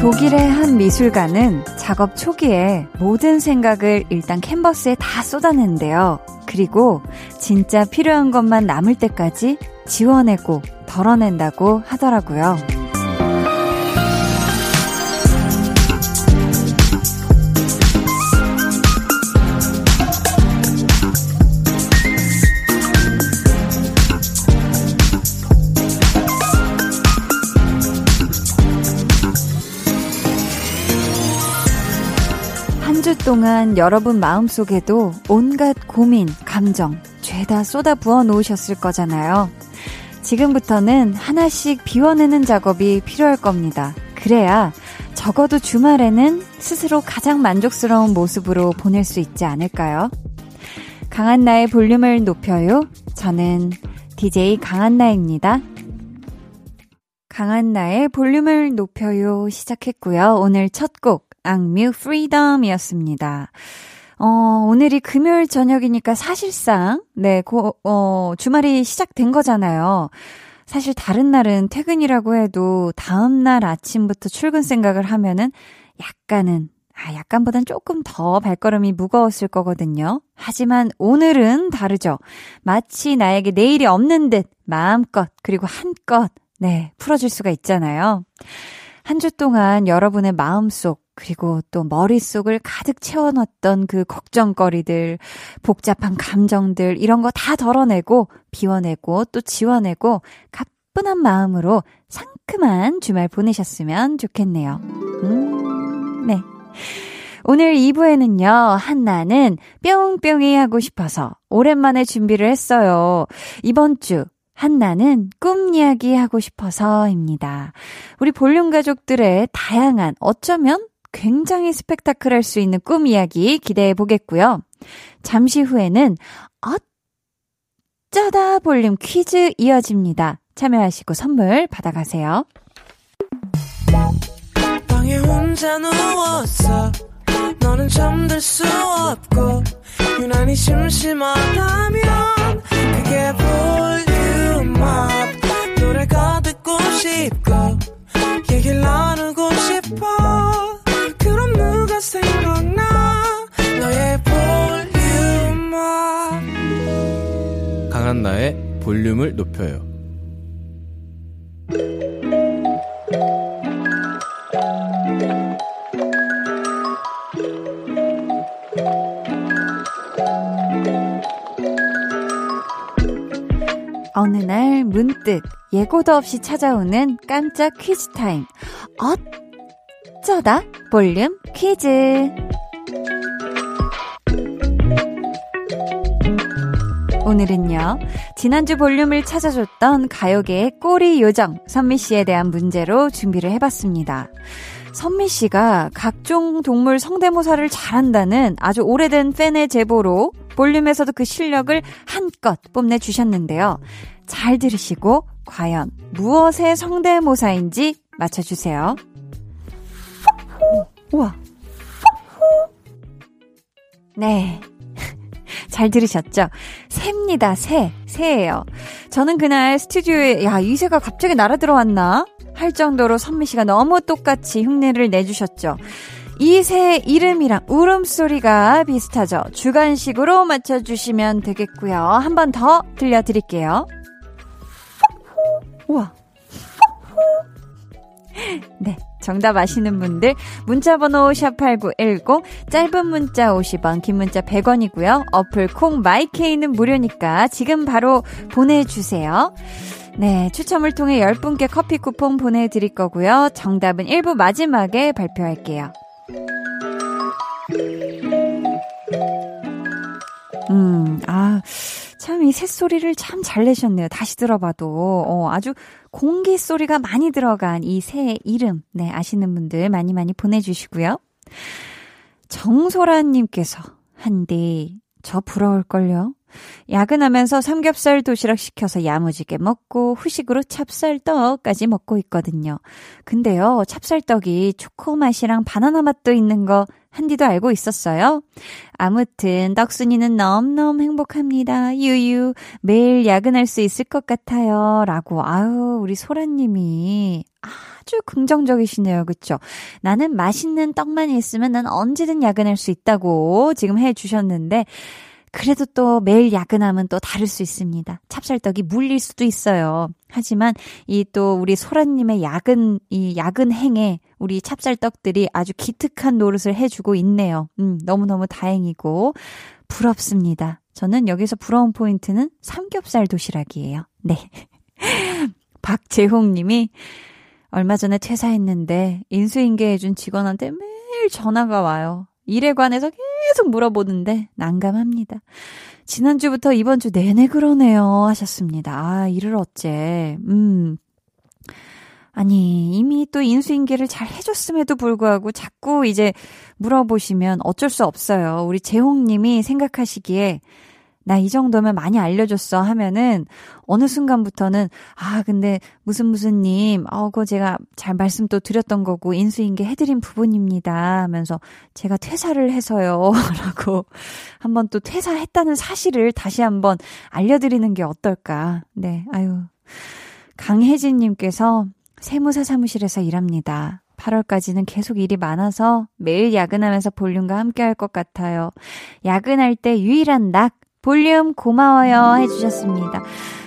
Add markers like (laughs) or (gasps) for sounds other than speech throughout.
독일의 한 미술가는 작업 초기에 모든 생각을 일단 캔버스에 다 쏟아낸대요. 그리고 진짜 필요한 것만 남을 때까지 지워내고 덜어낸다고 하더라고요. 동안 여러분 마음속에도 온갖 고민, 감정, 죄다 쏟아 부어 놓으셨을 거잖아요. 지금부터는 하나씩 비워내는 작업이 필요할 겁니다. 그래야 적어도 주말에는 스스로 가장 만족스러운 모습으로 보낼 수 있지 않을까요? 강한 나의 볼륨을 높여요. 저는 DJ 강한나입니다. 강한나의 볼륨을 높여요 시작했고요. 오늘 첫 곡 악뮤 프리덤이었습니다. 어, 오늘이 금요일 저녁이니까 사실상, 네, 고, 어, 주말이 시작된 거잖아요. 사실 다른 날은 퇴근이라고 해도 다음날 아침부터 출근 생각을 하면은 약간은, 아, 약간보단 조금 더 발걸음이 무거웠을 거거든요. 하지만 오늘은 다르죠. 마치 나에게 내일이 없는 듯 마음껏, 그리고 한껏, 네, 풀어줄 수가 있잖아요. 한 주 동안 여러분의 마음속, 그리고 또 머릿속을 가득 채워놨던 그 걱정거리들, 복잡한 감정들, 이런 거 다 덜어내고, 비워내고, 또 지워내고, 가뿐한 마음으로 상큼한 주말 보내셨으면 좋겠네요. 음, 네. 오늘 2부에는요, 한나는 뿅뿅이 하고 싶어서 오랜만에 준비를 했어요. 이번 주 한나는 꿈 이야기 하고 싶어서입니다. 우리 볼륨 가족들의 다양한 어쩌면 굉장히 스펙타클할 수 있는 꿈 이야기 기대해 보겠고요. 잠시 후에는 어쩌다 볼륨 퀴즈 이어집니다. 참여하시고 선물 받아가세요. 너는 잠들 수 없고 유난히 심심하다면 그게 볼륨업 노래가 듣고 싶고 얘기를 나누고 싶어 강한나의 볼륨을 높여요. 어느 날 문득 예고도 없이 찾아오는 깜짝 퀴즈 타임. 어쩌다 볼륨 퀴즈. 오늘은요, 지난주 볼륨을 찾아줬던 가요계의 꼬리 요정, 선미 씨에 대한 문제로 준비를 해봤습니다. 선미 씨가 각종 동물 성대모사를 잘한다는 아주 오래된 팬의 제보로 볼륨에서도 그 실력을 한껏 뽐내주셨는데요. 잘 들으시고, 과연 무엇의 성대모사인지 맞춰주세요. 우와, 네. (laughs) 잘 들으셨죠? 새입니다, 새. 새예요. 저는 그날 스튜디오에, 야, 이 새가 갑자기 날아 들어왔나? 할 정도로 선미 씨가 너무 똑같이 흉내를 내주셨죠. 이 새 이름이랑 울음소리가 비슷하죠. 주관식으로 맞춰주시면 되겠고요. 한 번 더 들려드릴게요. 우와. (laughs) 네. 정답 아시는 분들 문자번호 샵8910 짧은 문자 50원 긴 문자 100원이고요. 어플 콩 마이케이는 무료니까 지금 바로 보내주세요. 네, 추첨을 통해 10분께 커피 쿠폰 보내드릴 거고요. 정답은 1부 마지막에 발표할게요. 음, 아, 참 이 새소리를 참 잘 내셨네요. 다시 들어봐도. 어, 아주 공기 소리가 많이 들어간 이새 이름, 네, 아시는 분들 많이 많이 보내주시고요. 정소라님께서, 한디, 저 부러울걸요? 야근하면서 삼겹살 도시락 시켜서 야무지게 먹고 후식으로 찹쌀떡까지 먹고 있거든요. 근데요, 찹쌀떡이 초코 맛이랑 바나나 맛도 있는 거 한디도 알고 있었어요? 아무튼 떡순이는 너무너무 행복합니다. 유유 매일 야근할 수 있을 것 같아요. 라고 아유 우리 소라님이 아주 긍정적이시네요. 그쵸? 나는 맛있는 떡만 있으면 난 언제든 야근할 수 있다고 지금 해주셨는데 그래도 또 매일 야근하면 또 다를 수 있습니다. 찹쌀떡이 물릴 수도 있어요. 하지만 이 또 우리 소라님의 야근, 이 야근 행에 우리 찹쌀떡들이 아주 기특한 노릇을 해주고 있네요. 음, 너무너무 다행이고 부럽습니다. 저는 여기서 부러운 포인트는 삼겹살 도시락이에요. 네. (laughs) 박재홍 님이 얼마 전에 퇴사했는데 인수인계해준 직원한테 매일 전화가 와요. 일에 관해서 계속 물어보는데 난감합니다. 지난주부터 이번 주 내내 그러네요 하셨습니다. 아, 일을 어째. 음. 아니, 이미 또 인수인계를 잘 해줬음에도 불구하고 자꾸 이제 물어보시면 어쩔 수 없어요. 우리 재홍님이 생각하시기에 나 이 정도면 많이 알려줬어 하면은 어느 순간부터는 아 근데 무슨 무슨 님, 어 그거 제가 잘 말씀 또 드렸던 거고 인수인계 해드린 부분입니다 하면서 제가 퇴사를 해서요라고 (laughs) 한번 또 퇴사했다는 사실을 다시 한번 알려드리는 게 어떨까? 네, 아유 강혜진 님께서 세무사 사무실에서 일합니다. 8월까지는 계속 일이 많아서 매일 야근하면서 볼륨과 함께 할 것 같아요. 야근할 때 유일한 낙, 볼륨 고마워요 해주셨습니다.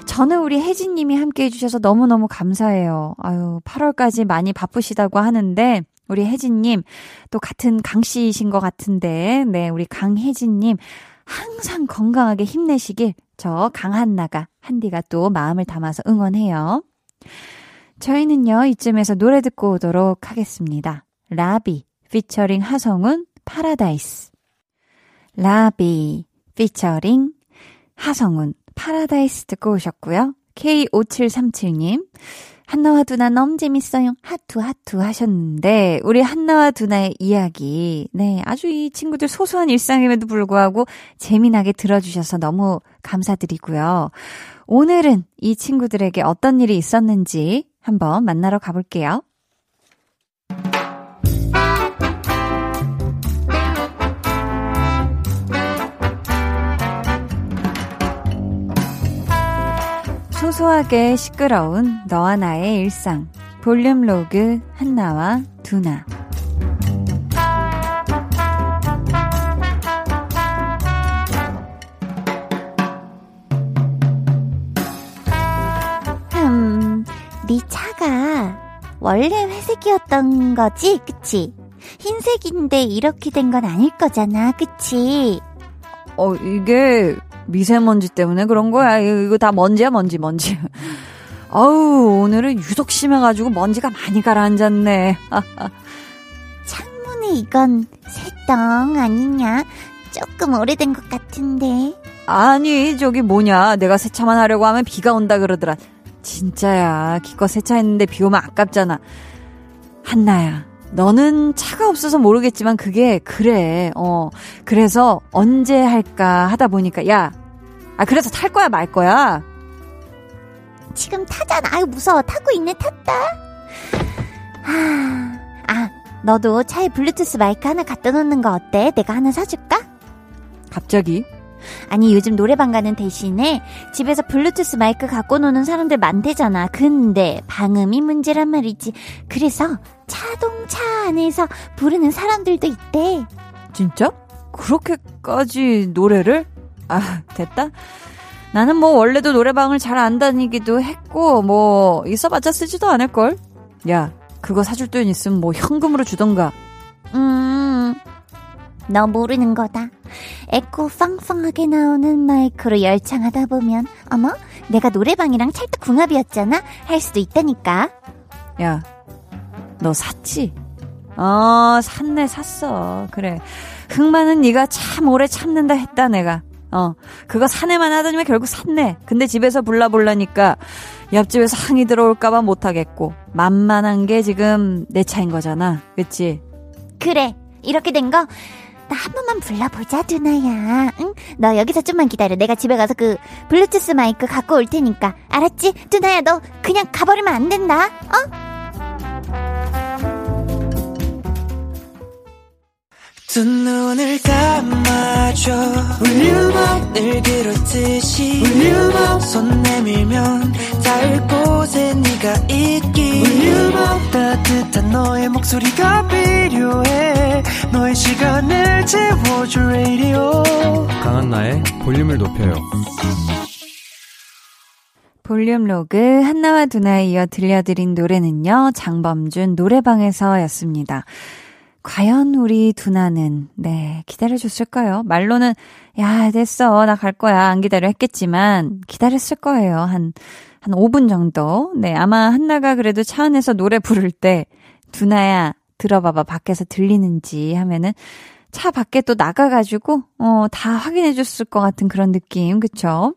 저는 우리 혜진님이 함께 해주셔서 너무너무 감사해요. 아유, 8월까지 많이 바쁘시다고 하는데, 우리 혜진님, 또 같은 강씨이신 것 같은데, 네, 우리 강혜진님, 항상 건강하게 힘내시길, 저 강한나가, 한디가 또 마음을 담아서 응원해요. 저희는요, 이쯤에서 노래 듣고 오도록 하겠습니다. 라비, 피처링 하성운, 파라다이스. 라비, 피처링 하성운 파라다이스 듣고 오셨고요. K5737님 한나와 두나 너무 재밌어요. 하트 하트 하셨는데 우리 한나와 두나의 이야기 네 아주 이 친구들 소소한 일상임에도 불구하고 재미나게 들어주셔서 너무 감사드리고요. 오늘은 이 친구들에게 어떤 일이 있었는지 한번 만나러 가볼게요. 소소하게 시끄러운 너와 나의 일상. 볼륨 로그 한나와 두나. 음, 네 차가 원래 회색이었던 거지, 그치? 흰색인데 이렇게 된 건 아닐 거잖아, 그치? 어, 이게 미세먼지 때문에 그런 거야. 이거 다 먼지야, 먼지, 먼지. (laughs) 아우, 오늘은 유독 심해가지고 먼지가 많이 가라앉았네. (laughs) 창문에 이건 새똥 아니냐? 조금 오래된 것 같은데. 아니, 저기 뭐냐. 내가 세차만 하려고 하면 비가 온다 그러더라. 진짜야. 기껏 세차했는데 비 오면 아깝잖아. 한나야. 너는 차가 없어서 모르겠지만 그게 그래. 어. 그래서 언제 할까 하다 보니까 야. 아 그래서 탈 거야 말 거야? 지금 타잖아. 아유 무서워. 타고 있네 탔다. 아, 아 너도 차에 블루투스 마이크 하나 갖다 놓는 거 어때? 내가 하나 사줄까? 갑자기? 아니 요즘 노래방 가는 대신에 집에서 블루투스 마이크 갖고 노는 사람들 많대잖아. 근데 방음이 문제란 말이지. 그래서 자동차 안에서 부르는 사람들도 있대. 진짜? 그렇게까지 노래를? 아, 됐다. 나는 뭐 원래도 노래방을 잘 안 다니기도 했고 뭐 있어봤자 쓰지도 않을 걸. 야, 그거 사줄 돈 있으면 뭐 현금으로 주던가. 음, 너 모르는 거다. 에코 빵빵하게 나오는 마이크로 열창하다 보면 어머 내가 노래방이랑 찰떡궁합이었잖아 할 수도 있다니까. 야, 너 샀지? 어, 샀네, 샀어. 그래. 흙 많은 네가 참 오래 참는다 했다, 내가. 어, 그거 사내만 하더니만 결국 샀네. 근데 집에서 불러볼라니까 옆집에서 항의 들어올까봐 못하겠고. 만만한 게 지금 내 차인 거잖아. 그치? 그래. 이렇게 된 거 나 한 번만 불러보자, 두나야. 응? 너 여기서 좀만 기다려. 내가 집에 가서 그 블루투스 마이크 갖고 올 테니까. 알았지? 두나야, 너 그냥 가버리면 안 된다. 어? 두 눈을 감아줘 울륨업 늘 그렇듯이 울륨업 손 내밀면 닿을 곳에 네가 있기 울륨업 따뜻한 너의 목소리가 필요해 너의 시간을 채워줄 radio 강한나의 볼륨을 높여요. 볼륨 로그 한나와 두나에 이어 들려드린 노래는요. 장범준 노래방에서였습니다. 과연 우리 두나는 네 기다려줬을까요? 말로는 야 됐어. 나 갈 거야. 안 기다려 했겠지만 기다렸을 거예요. 한한 5분 정도. 네 아마 한나가 그래도 차 안에서 노래 부를 때 두나야 들어봐봐. 밖에서 들리는지 하면은 차 밖에 또 나가가지고 어 다 확인해줬을 것 같은 그런 느낌. 그쵸?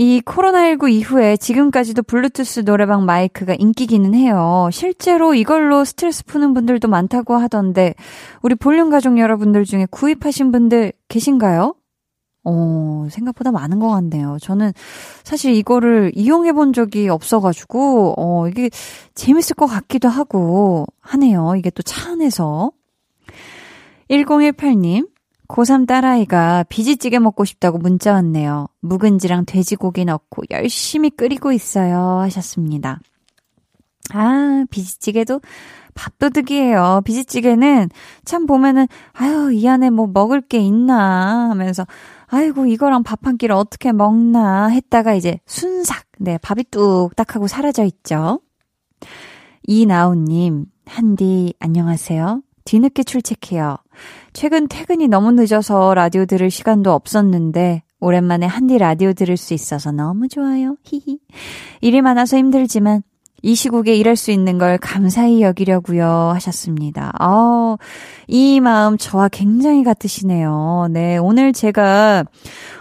이 코로나19 이후에 지금까지도 블루투스 노래방 마이크가 인기기는 해요. 실제로 이걸로 스트레스 푸는 분들도 많다고 하던데, 우리 볼륨 가족 여러분들 중에 구입하신 분들 계신가요? 어, 생각보다 많은 것 같네요. 저는 사실 이거를 이용해 본 적이 없어가지고, 어, 이게 재밌을 것 같기도 하고 하네요. 이게 또 차 안에서. 1018님, 고3 딸아이가 비지찌개 먹고 싶다고 문자 왔네요. 묵은지랑 돼지고기 넣고 열심히 끓이고 있어요. 하셨습니다. 아, 비지찌개도 밥도둑이에요. 비지찌개는 참 보면은, 아유, 이 안에 뭐 먹을 게 있나 하면서, 아이고, 이거랑 밥 한 끼를 어떻게 먹나 했다가 이제 순삭, 네, 밥이 뚝딱 하고 사라져 있죠. 이나우님, 한디, 안녕하세요. 뒤늦게 출첵해요. 최근 퇴근이 너무 늦어서 라디오 들을 시간도 없었는데 오랜만에 한디 라디오 들을 수 있어서 너무 좋아요. 히히. 일이 많아서 힘들지만 이 시국에 일할 수 있는 걸 감사히 여기려고요 하셨습니다. 아, 이 마음 저와 굉장히 같으시네요. 네, 오늘 제가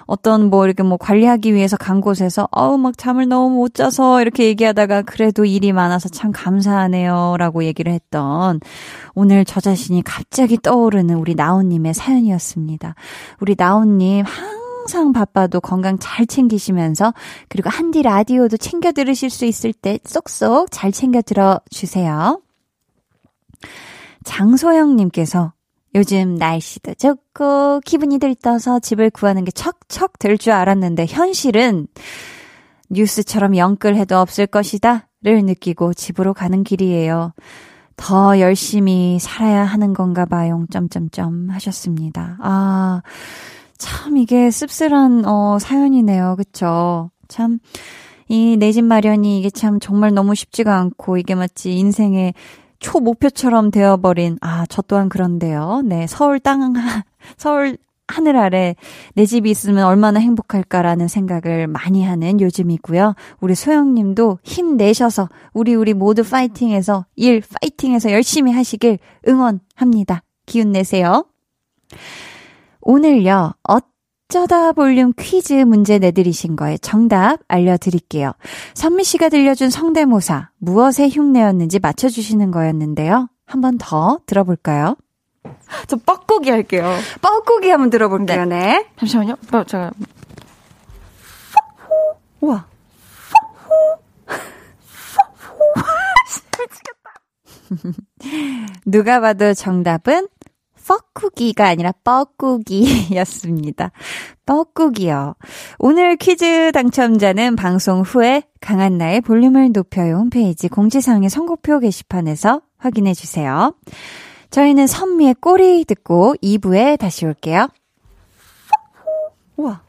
어떤 뭐 이렇게 뭐 관리하기 위해서 간 곳에서 어우 막 잠을 너무 못 자서 이렇게 얘기하다가 그래도 일이 많아서 참 감사하네요라고 얘기를 했던 오늘 저 자신이 갑자기 떠오르는 우리 나온님의 사연이었습니다. 우리 나온님 항상 바빠도 건강 잘 챙기시면서 그리고 한디 라디오도 챙겨 들으실 수 있을 때 쏙쏙 잘 챙겨 들어 주세요. 장소영님께서 요즘 날씨도 좋고 기분이 들떠서 집을 구하는 게 척척 될 줄 알았는데 현실은 뉴스처럼 영끌해도 없을 것이다 를 느끼고 집으로 가는 길이에요. 더 열심히 살아야 하는 건가 봐요. 점점점 하셨습니다. 아, 참 이게 씁쓸한 어 사연이네요. 그쵸? 참 이 내 집 마련이 이게 참 정말 너무 쉽지가 않고 이게 마치 인생의 초목표처럼 되어버린, 아, 저 또한 그런데요. 네, 서울 땅, (laughs) 서울 하늘 아래 내 집이 있으면 얼마나 행복할까라는 생각을 많이 하는 요즘이고요. 우리 소영 님도 힘내셔서 우리 우리 모두 파이팅해서 일 파이팅해서 열심히 하시길 응원합니다. 기운 내세요. 오늘요. 어쩌다 볼륨 퀴즈 문제 내드리신 거에 정답 알려드릴게요. 선미 씨가 들려준 성대모사 무엇의 흉내였는지 맞춰주시는 거였는데요. 한 번 더 들어볼까요? 저 뻐꾸기 할게요. 뻐꾸기 한번 들어볼게요. 네. 네. 잠시만요. 어, 제가 우와. (laughs) 미치겠다. (laughs) 누가 봐도 정답은 뻐꾸기가 아니라 뻐꾸기였습니다. 뻐꾸기요. 오늘 퀴즈 당첨자는 방송 후에 강한나의 볼륨을 높여요 홈페이지 공지사항의 선곡표 게시판에서 확인해 주세요. 저희는 선미의 꼬리 듣고 2부에 다시 올게요. 우와.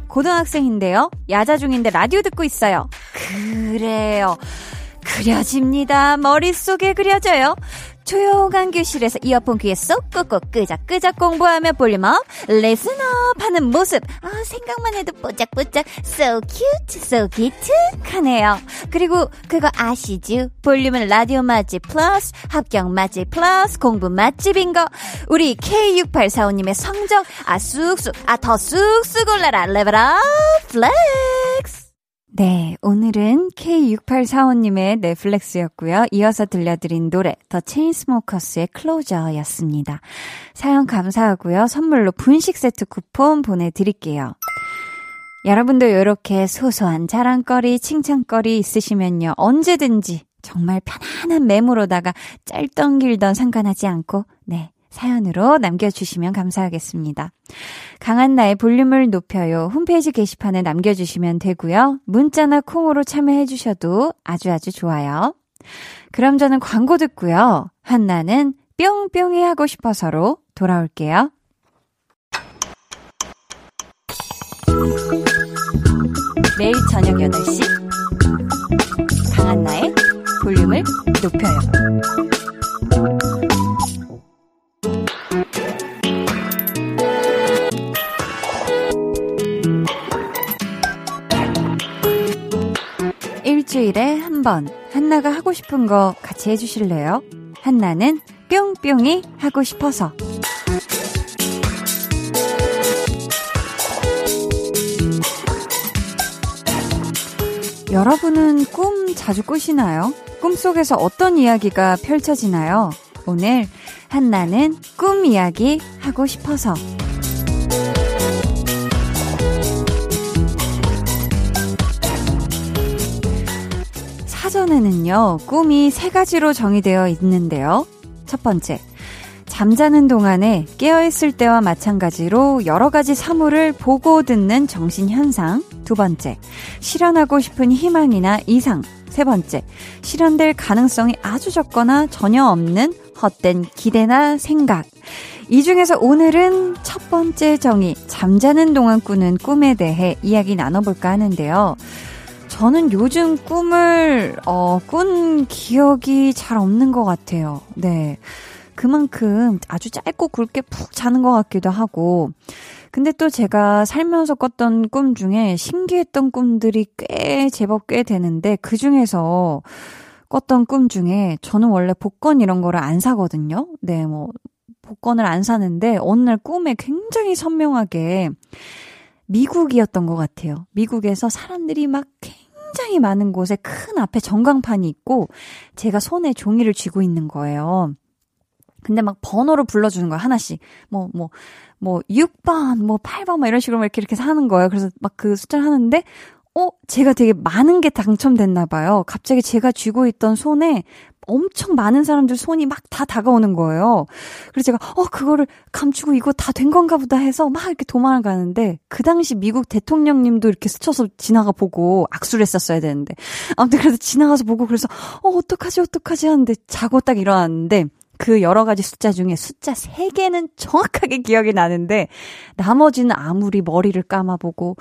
고등학생인데요. 야자 중인데 라디오 듣고 있어요. 그래요. 그려집니다. 머릿속에 그려져요. 조용한 교실에서 이어폰 귀에 쏙 꽂고 끄적끄적 공부하며 volume up, lesson up 하는 모습. 아, 생각만 해도 뽀짝뽀짝 so cute, so 기특하네요. 그리고 그거 아시죠? 볼륨은 라디오 맛집 플러스, 합격 맛집 플러스, 공부 맛집인 거. 우리 K6845님의 성적, 아, 쑥쑥, 아, 더 쑥쑥 올라라. level up flex. 네, 오늘은 K6845님의 내 flex였고요. 이어서 들려드린 노래 The Chainsmokers의 Closer였습니다. 사연 감사하고요. 선물로 분식 세트 쿠폰 보내드릴게요. 여러분도 이렇게 소소한 자랑거리, 칭찬거리 있으시면요. 언제든지 정말 편안한 메모로다가 짧던 길던 상관하지 않고 네, 사연으로 남겨주시면 감사하겠습니다. 강한 나의 볼륨을 높여요. 홈페이지 게시판에 남겨주시면 되고요. 문자나 콩으로 참여해주셔도 아주 아주 좋아요. 그럼 저는 광고 듣고요. 한나는 뿅뿅이 하고 싶어서로 돌아올게요. 매일 저녁 8시 강한나의 볼륨을 높여요. 일주일에 한 번 한나가 하고 싶은 거 같이 해주실래요? 한나는 뿅뿅이 하고 싶어서 여러분은 꿈 자주 꾸시나요? 꿈속에서 어떤 이야기가 펼쳐지나요? 오늘 한나는 꿈 이야기 하고 싶어서 사전에는요, 꿈이 세 가지로 정의되어 있는데요. 첫 번째, 잠자는 동안에 깨어있을 때와 마찬가지로 여러 가지 사물을 보고 듣는 정신현상. 두 번째, 실현하고 싶은 희망이나 이상. 세 번째, 실현될 가능성이 아주 적거나 전혀 없는 헛된 기대나 생각. 이 중에서 오늘은 첫 번째 정의, 잠자는 동안 꾸는 꿈에 대해 이야기 나눠볼까 하는데요. 저는 요즘 꿈을, 어, 꾼 기억이 잘 없는 것 같아요. 네. 그만큼 아주 짧고 굵게 푹 자는 것 같기도 하고. 근데 또 제가 살면서 꿨던 꿈 중에 신기했던 꿈들이 꽤, 제법 꽤 되는데, 그 중에서 꿨던 꿈 중에 저는 원래 복권 이런 거를 안 사거든요. 네, 뭐, 복권을 안 사는데, 어느 날 꿈에 굉장히 선명하게 미국이었던 것 같아요. 미국에서 사람들이 막 굉장히 많은 곳에 큰 앞에 전광판이 있고 제가 손에 종이를 쥐고 있는 거예요. 근데 막 번호를 불러주는 거야, 하나씩. 뭐, 뭐, 뭐, 6번, 뭐, 8번, 뭐, 이런 식으로 막 이렇게, 이렇게 하는 거예요. 그래서 막 그 숫자를 하는데, 어, 제가 되게 많은 게 당첨됐나 봐요. 갑자기 제가 쥐고 있던 손에 엄청 많은 사람들 손이 막 다 다가오는 거예요. 그래서 제가, 어, 그거를 감추고 이거 다 된 건가 보다 해서 막 이렇게 도망을 가는데, 그 당시 미국 대통령님도 이렇게 스쳐서 지나가 보고 악수를 했었어야 되는데. 아무튼 그래서 지나가서 보고 그래서, 어, 어떡하지, 어떡하지 하는데 자고 딱 일어났는데, 그 여러 가지 숫자 중에 숫자 3개는 정확하게 (laughs) 기억이 나는데 나머지는 아무리 머리를 감아보고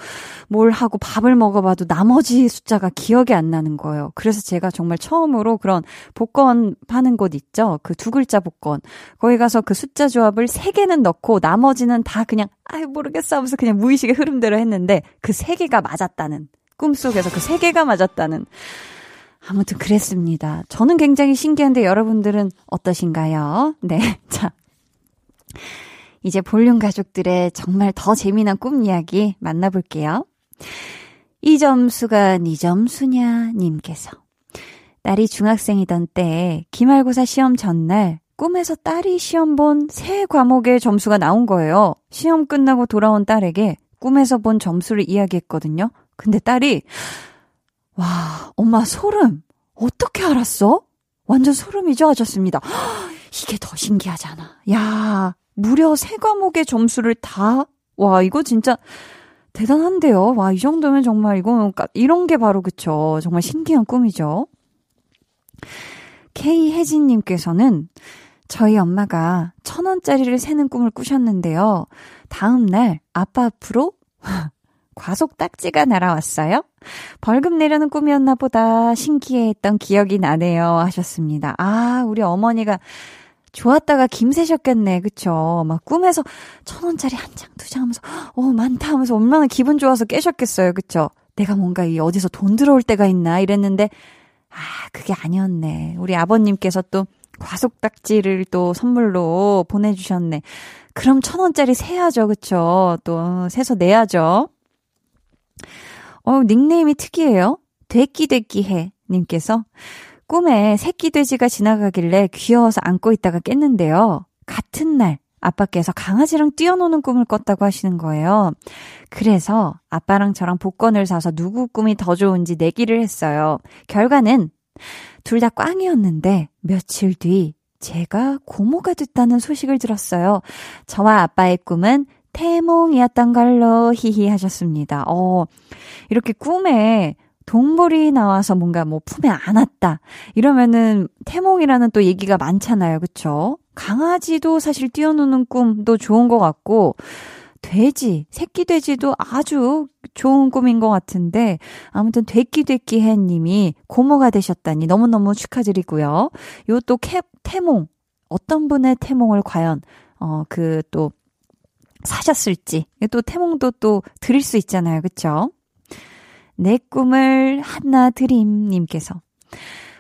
뭘 하고 밥을 먹어봐도 나머지 숫자가 기억이 안 나는 거예요. 그래서 제가 정말 처음으로 그런 복권 파는 곳 있죠. 그 두 글자 복권. 거기 가서 그 숫자 조합을 3개는 넣고 나머지는 다 그냥 아유 모르겠어 하면서 그냥 무의식의 흐름대로 했는데 그 3개가 맞았다는 꿈속에서 그 3개가 맞았다는 아무튼 그랬습니다. 저는 굉장히 신기한데 여러분들은 어떠신가요? 네. (laughs) 자. 이제 볼륨 가족들의 정말 더 재미난 꿈 이야기 만나볼게요. 이 점수가 니 점수냐 님께서 딸이 중학생이던 때 기말고사 시험 전날 꿈에서 딸이 시험 본 세 과목의 점수가 나온 거예요. 시험 끝나고 돌아온 딸에게 꿈에서 본 점수를 이야기했거든요. 근데 딸이 와, 엄마 소름. 어떻게 알았어? 완전 소름이죠, 하셨습니다. (gasps) 이게 더 신기하잖아. 야, 무려 세 과목의 점수를 다, 와, 이거 진짜 대단한데요. 와, 이 정도면 정말 이거는, 이런 게 바로 그쵸. 정말 신기한 꿈이죠. K혜진님께서는 저희 엄마가 천 원짜리를 세는 꿈을 꾸셨는데요. 다음날 아빠 앞으로 (laughs) 과속 딱지가 날아왔어요. 벌금 내려는 꿈이었나 보다 신기해했던 기억이 나네요. 하셨습니다. 아, 우리 어머니가 좋았다가 김새셨겠네. 그쵸? 막 꿈에서 천 원짜리 한 장, 두 장 하면서, 어, 많다 하면서 얼마나 기분 좋아서 깨셨겠어요. 그쵸? 내가 뭔가 이 어디서 돈 들어올 때가 있나 이랬는데, 아, 그게 아니었네. 우리 아버님께서 또 과속딱지를 또 선물로 보내주셨네. 그럼 천 원짜리 세야죠. 그쵸? 또, 세서 내야죠. 어, 닉네임이 특이해요. 되끼되끼해 님께서 꿈에 새끼 돼지가 지나가길래 귀여워서 안고 있다가 깼는데요. 같은 날 아빠께서 강아지랑 뛰어노는 꿈을 꿨다고 하시는 거예요. 그래서 아빠랑 저랑 복권을 사서 누구 꿈이 더 좋은지 내기를 했어요. 결과는 둘 다 꽝이었는데 며칠 뒤 제가 고모가 됐다는 소식을 들었어요. 저와 아빠의 꿈은 태몽이었던 걸로 히히 하셨습니다. 어, 이렇게 꿈에 동물이 나와서 뭔가 뭐 품에 안았다. 이러면은 태몽이라는 또 얘기가 많잖아요. 그쵸? 강아지도 사실 뛰어노는 꿈도 좋은 것 같고, 돼지, 새끼 돼지도 아주 좋은 꿈인 것 같은데, 아무튼 돼끼돼끼 해 님이 고모가 되셨다니 너무너무 축하드리고요. 요 또 태몽, 어떤 분의 태몽을 과연, 어, 그 또, 사셨을지, 또 태몽도 또 드릴 수 있잖아요. 그쵸? 내 꿈을 한나 드림 님께서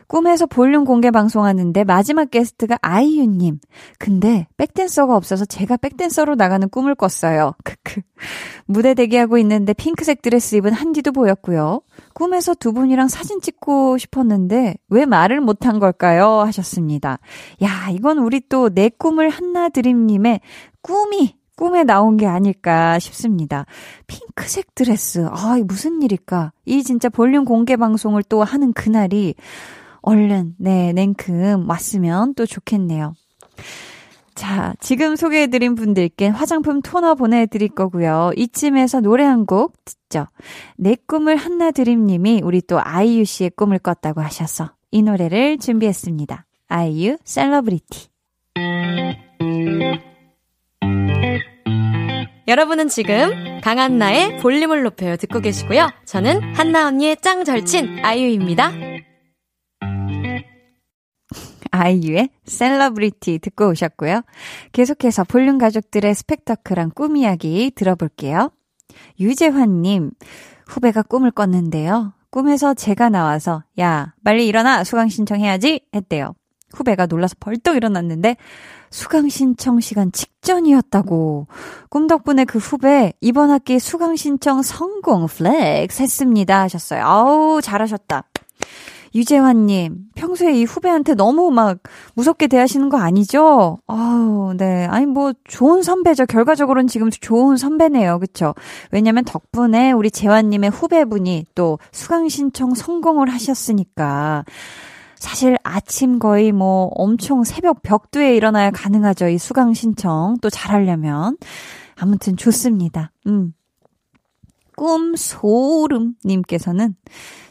꿈에서 볼륨 공개 방송하는데 마지막 게스트가 아이유님. 근데 백댄서가 없어서 제가 백댄서로 나가는 꿈을 꿨어요. 크크. 무대 대기하고 있는데 핑크색 드레스 입은 한디도 보였고요. 꿈에서 두 분이랑 사진 찍고 싶었는데 왜 말을 못한 걸까요? 하셨습니다. 야, 이건 우리 또 내 꿈을 한나 드림님의 꿈이 꿈에 나온 게 아닐까 싶습니다. 핑크색 드레스. 아, 이 무슨 일일까? 이 진짜 볼륨 공개 방송을 또 하는 그날이 얼른, 네, 냉큼 왔으면 또 좋겠네요. 자, 지금 소개해드린 분들께 화장품 토너 보내드릴 거고요. 이쯤에서 노래 한 곡 듣죠. 내 꿈을 한나 드림님이 우리 또 아이유 씨의 꿈을 꿨다고 하셔서 이 노래를 준비했습니다. 아이유 셀러브리티. 여러분은 지금 강한나의 볼륨을 높여요 듣고 계시고요. 저는 한나 언니의 짱 절친 아이유입니다. 아이유의 셀러브리티 듣고 오셨고요. 계속해서 볼륨 가족들의 스펙터클한 꿈 이야기 들어볼게요. 유재환님, 후배가 꿈을 꿨는데요. 꿈에서 제가 나와서, 야, 빨리 일어나! 수강 신청해야지! 했대요. 후배가 놀라서 벌떡 일어났는데, 수강 신청 시간 직전이었다고. 꿈 덕분에 그 후배 이번 학기 수강 신청 성공 flex 했습니다 하셨어요. 아우 잘하셨다. 유재환님, 평소에 이 후배한테 너무 막 무섭게 대하시는 거 아니죠? 아우, 네. 아니, 뭐, 좋은 선배죠. 결과적으로는 지금 좋은 선배네요. 그쵸? 왜냐면 덕분에 우리 재환님의 후배분이 또 수강 신청 성공을 하셨으니까. 사실 아침 거의 뭐 엄청 새벽 벽두에 일어나야 가능하죠. 이 수강 신청 또 잘하려면. 아무튼 좋습니다. 음. 꿈 소름님께서는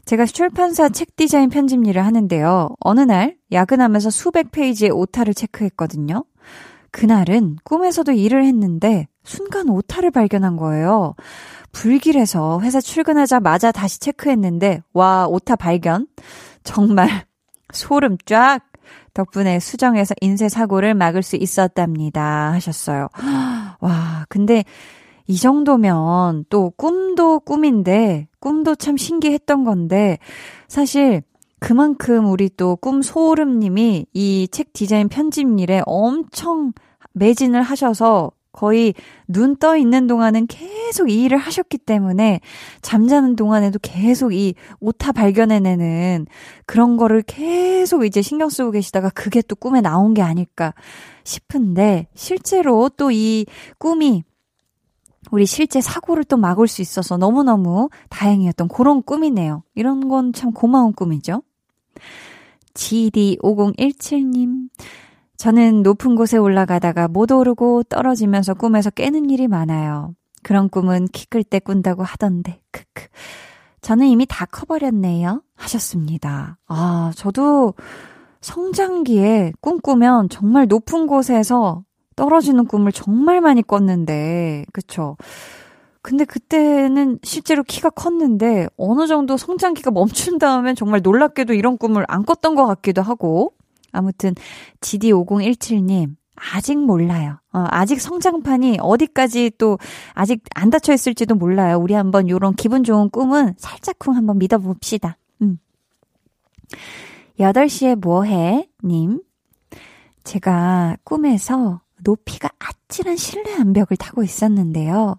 제가 출판사 책 디자인 편집 일을 하는데요. 어느 날 야근하면서 수백 페이지의 오타를 체크했거든요. 그날은 꿈에서도 일을 했는데 순간 오타를 발견한 거예요. 불길해서 회사 출근하자마자 다시 체크했는데 와 오타 발견. 정말 소름 쫙! 덕분에 수정해서 인쇄 사고를 막을 수 있었답니다. 하셨어요. (gasps) 와, 근데 이 정도면 또 꿈도 꿈인데, 꿈도 참 신기했던 건데, 사실 그만큼 우리 또 꿈 소름님이 이 책 디자인 편집 일에 엄청 매진을 하셔서 거의 눈 떠 있는 동안은 계속 이 일을 하셨기 때문에 잠자는 동안에도 계속 이 오타 발견해내는 그런 거를 계속 이제 신경 쓰고 계시다가 그게 또 꿈에 나온 게 아닐까 싶은데 실제로 또 이 꿈이 우리 실제 사고를 또 막을 수 있어서 너무너무 다행이었던 그런 꿈이네요. 이런 건 참 고마운 꿈이죠. GD5017님, 저는 높은 곳에 올라가다가 못 오르고 떨어지면서 꿈에서 깨는 일이 많아요. 그런 꿈은 키 클 때 꾼다고 하던데, 크크. 저는 이미 다 커버렸네요. 하셨습니다. 아, 저도 성장기에 꿈꾸면 정말 높은 곳에서 떨어지는 꿈을 정말 많이 꿨는데, 그쵸. 근데 그때는 실제로 키가 컸는데, 어느 정도 성장기가 멈춘 다음엔 정말 놀랍게도 이런 꿈을 안 꿨던 것 같기도 하고, 아무튼, GD5017님, 아직 몰라요. 어, 아직 성장판이 어디까지 또 아직 안 닫혀 있을지도 몰라요. 우리 한번 요런 기분 좋은 꿈은 살짝쿵 한번 믿어봅시다. 음. 8시에 뭐해? 님. 제가 꿈에서 높이가 아찔한 실내 암벽을 타고 있었는데요.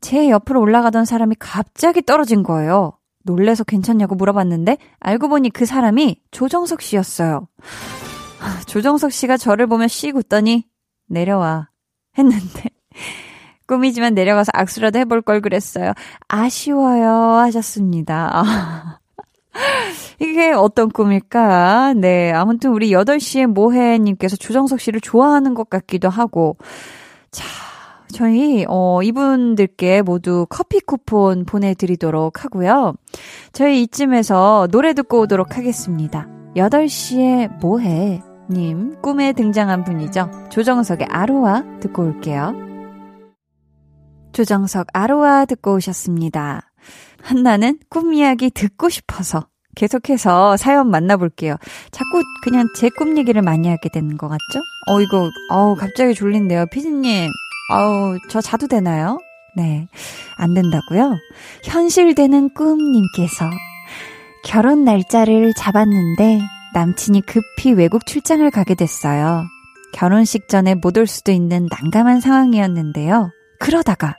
제 옆으로 올라가던 사람이 갑자기 떨어진 거예요. 놀래서 괜찮냐고 물어봤는데 알고 보니 그 사람이 조정석 씨였어요. 조정석 씨가 저를 보며 씩 웃더니 내려와 했는데 (laughs) 꿈이지만 내려가서 악수라도 해볼 걸 그랬어요. 아쉬워요 하셨습니다. 아. (laughs) 이게 어떤 꿈일까? 네. 아무튼 우리 8시에 모해님께서 조정석 씨를 좋아하는 것 같기도 하고. 자, 저희, 어, 이분들께 모두 커피 쿠폰 보내 드리도록 하고요. 저희 이쯤에서 노래 듣고 오도록 하겠습니다. 8시에 뭐 해? 님, 꿈에 등장한 분이죠. 조정석의 아로하 듣고 올게요. 조정석 아로하 듣고 오셨습니다. 한나는 꿈 이야기 듣고 싶어서 계속해서 사연 만나볼게요. 자꾸 그냥 제 꿈 얘기를 많이 하게 되는 것 같죠? 어, 이거, 어우, 갑자기 졸린데요. 피디님, 어우, 저 자도 되나요? 네. 안 된다고요? 현실되는 꿈님께서 결혼 날짜를 잡았는데 남친이 급히 외국 출장을 가게 됐어요. 결혼식 전에 못 올 수도 있는 난감한 상황이었는데요. 그러다가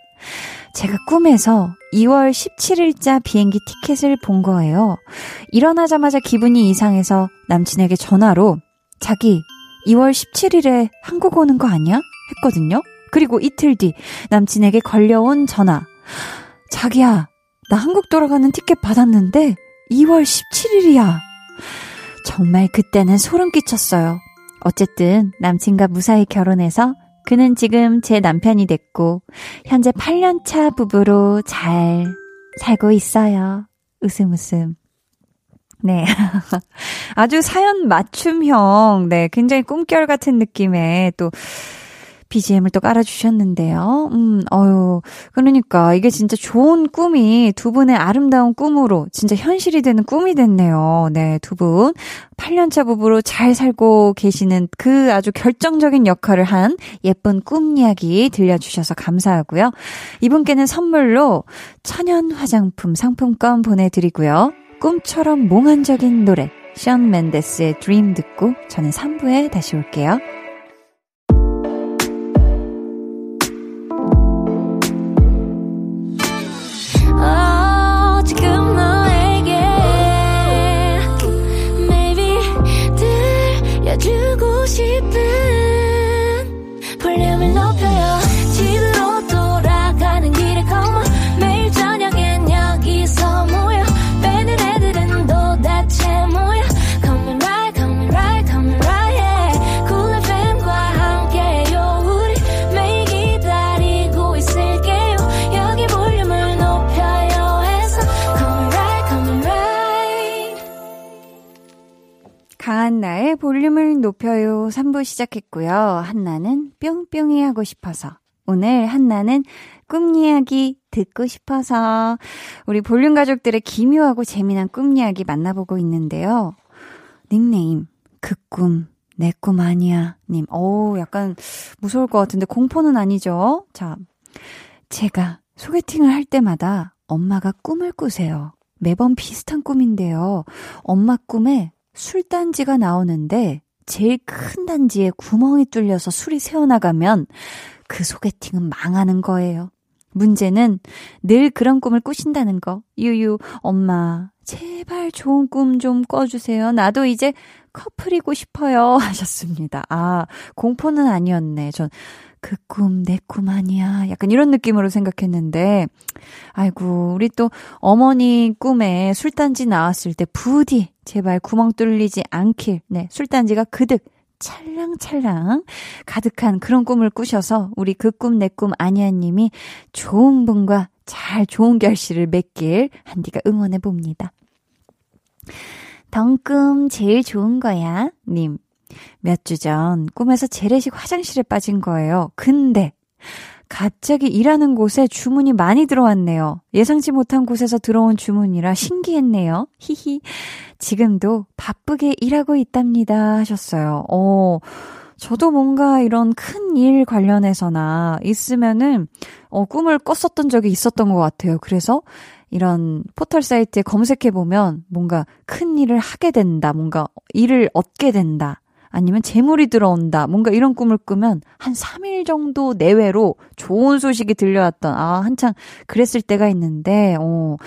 제가 꿈에서 2월 17일자 비행기 티켓을 본 거예요. 일어나자마자 기분이 이상해서 남친에게 전화로 자기 2월 17일에 한국 오는 거 아니야? 했거든요. 그리고 이틀 뒤 남친에게 걸려온 전화. 자기야, 나 한국 돌아가는 티켓 받았는데 2월 17일이야. 정말 그때는 소름 끼쳤어요. 어쨌든 남친과 무사히 결혼해서 그는 지금 제 남편이 됐고 현재 8년차 부부로 잘 살고 있어요. 웃음 웃음. 네. (laughs) 아주 사연 맞춤형, 네, 굉장히 꿈결 같은 느낌의 또 BGM을 또 깔아주셨는데요. 음, 어유 그러니까 이게 진짜 좋은 꿈이 두 분의 아름다운 꿈으로 진짜 현실이 되는 꿈이 됐네요. 네, 두 분. 8년차 부부로 잘 살고 계시는 그 아주 결정적인 역할을 한 예쁜 꿈 이야기 들려주셔서 감사하고요. 이분께는 선물로 천연 화장품 상품권 보내드리고요. 꿈처럼 몽환적인 노래, 션 맨데스의 드림 듣고 저는 3부에 다시 올게요. 높여요 3부 시작했고요. 한나는 뿅뿅이 하고 싶어서. 오늘 한나는 꿈 이야기 듣고 싶어서 우리 볼륨 가족들의 기묘하고 재미난 꿈 이야기 만나보고 있는데요. 닉네임 그꿈 내 꿈 아니야 님. 오 약간 무서울 것 같은데 공포는 아니죠? 자 제가 소개팅을 할 때마다 엄마가 꿈을 꾸세요. 매번 비슷한 꿈인데요. 엄마 꿈에 술단지가 나오는데 제일 큰 단지에 구멍이 뚫려서 술이 새어나가면 그 소개팅은 망하는 거예요. 문제는 늘 그런 꿈을 꾸신다는 거. 유유, 엄마, 제발 좋은 꿈 좀 꿔주세요. 나도 이제 커플이고 싶어요. (laughs) 하셨습니다. 아, 공포는 아니었네. 전 그 꿈, 내 꿈 아니야. 약간 이런 느낌으로 생각했는데, 아이고, 우리 또 어머니 꿈에 술단지 나왔을 때 부디 제발 구멍 뚫리지 않길, 네, 술단지가 그득 찰랑찰랑 가득한 그런 꿈을 꾸셔서 우리 그 꿈 내 꿈 아니야님이 좋은 분과 잘 좋은 결실을 맺길 한디가 응원해 봅니다. 덩꿈 제일 좋은 거야, 님. 몇 주 전 꿈에서 재래식 화장실에 빠진 거예요. 근데 갑자기 일하는 곳에 주문이 많이 들어왔네요. 예상치 못한 곳에서 들어온 주문이라 신기했네요. 히히. 지금도 바쁘게 일하고 있답니다. 하셨어요. 어, 저도 뭔가 이런 큰 일 관련해서나 있으면은, 어, 꿈을 꿨었던 적이 있었던 것 같아요. 그래서 이런 포털 사이트에 검색해보면 뭔가 큰 일을 하게 된다. 뭔가 일을 얻게 된다. 아니면 재물이 들어온다. 뭔가 이런 꿈을 꾸면 한 3일 정도 내외로 좋은 소식이 들려왔던, 아, 한창 그랬을 때가 있는데, 어,